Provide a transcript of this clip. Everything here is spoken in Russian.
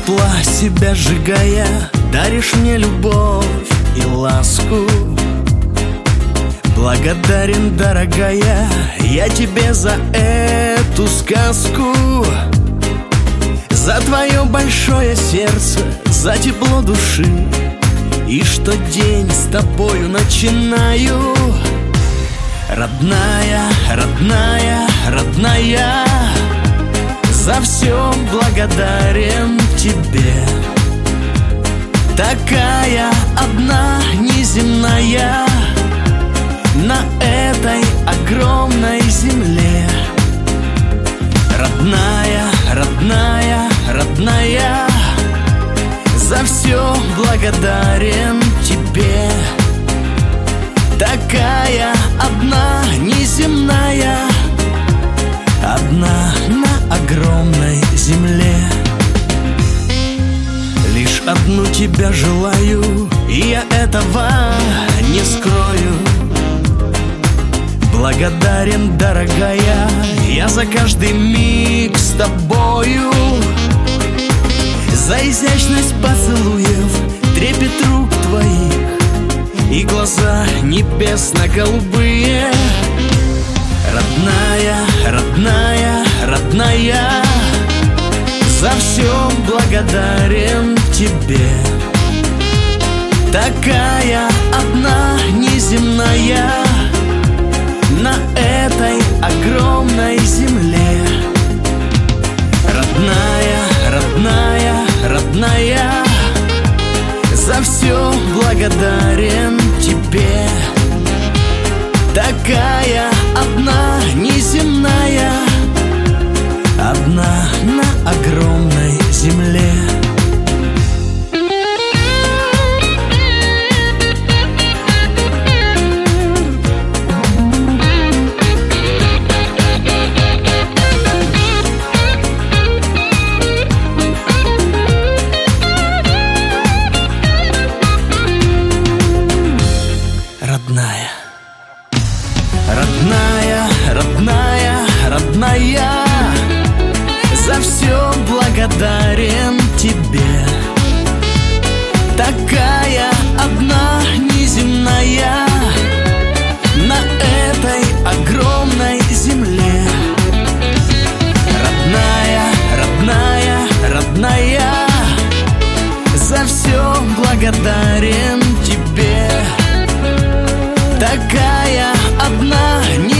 дотла себя сжигая Даришь мне любовь и ласку. Благодарен, дорогая, я тебе за эту сказку. За твое большое сердце, за тепло души. И что день с тобою начинаю. Родная, родная, родная За все благодарен тебе. Такая одна неземная на этой огромной земле. Родная, родная, родная За все благодарен тебе. Такая одна неземная одну тебя желаю я этого не скрою. Благодарен, дорогая, я за каждый миг с тобою. За изящность поцелуев, трепет рук твоих. И глаза небесно-голубые. Родная, родная, родная За все благодарен тебе. Такая одна неземная на этой огромной земле. Родная, родная, родная За все благодарен тебе. Такая одна неземная Одна на огромной благодарен тебе. Такая одна неземная На этой огромной земле. Родная, родная, родная За все благодарен тебе. Такая одна неземная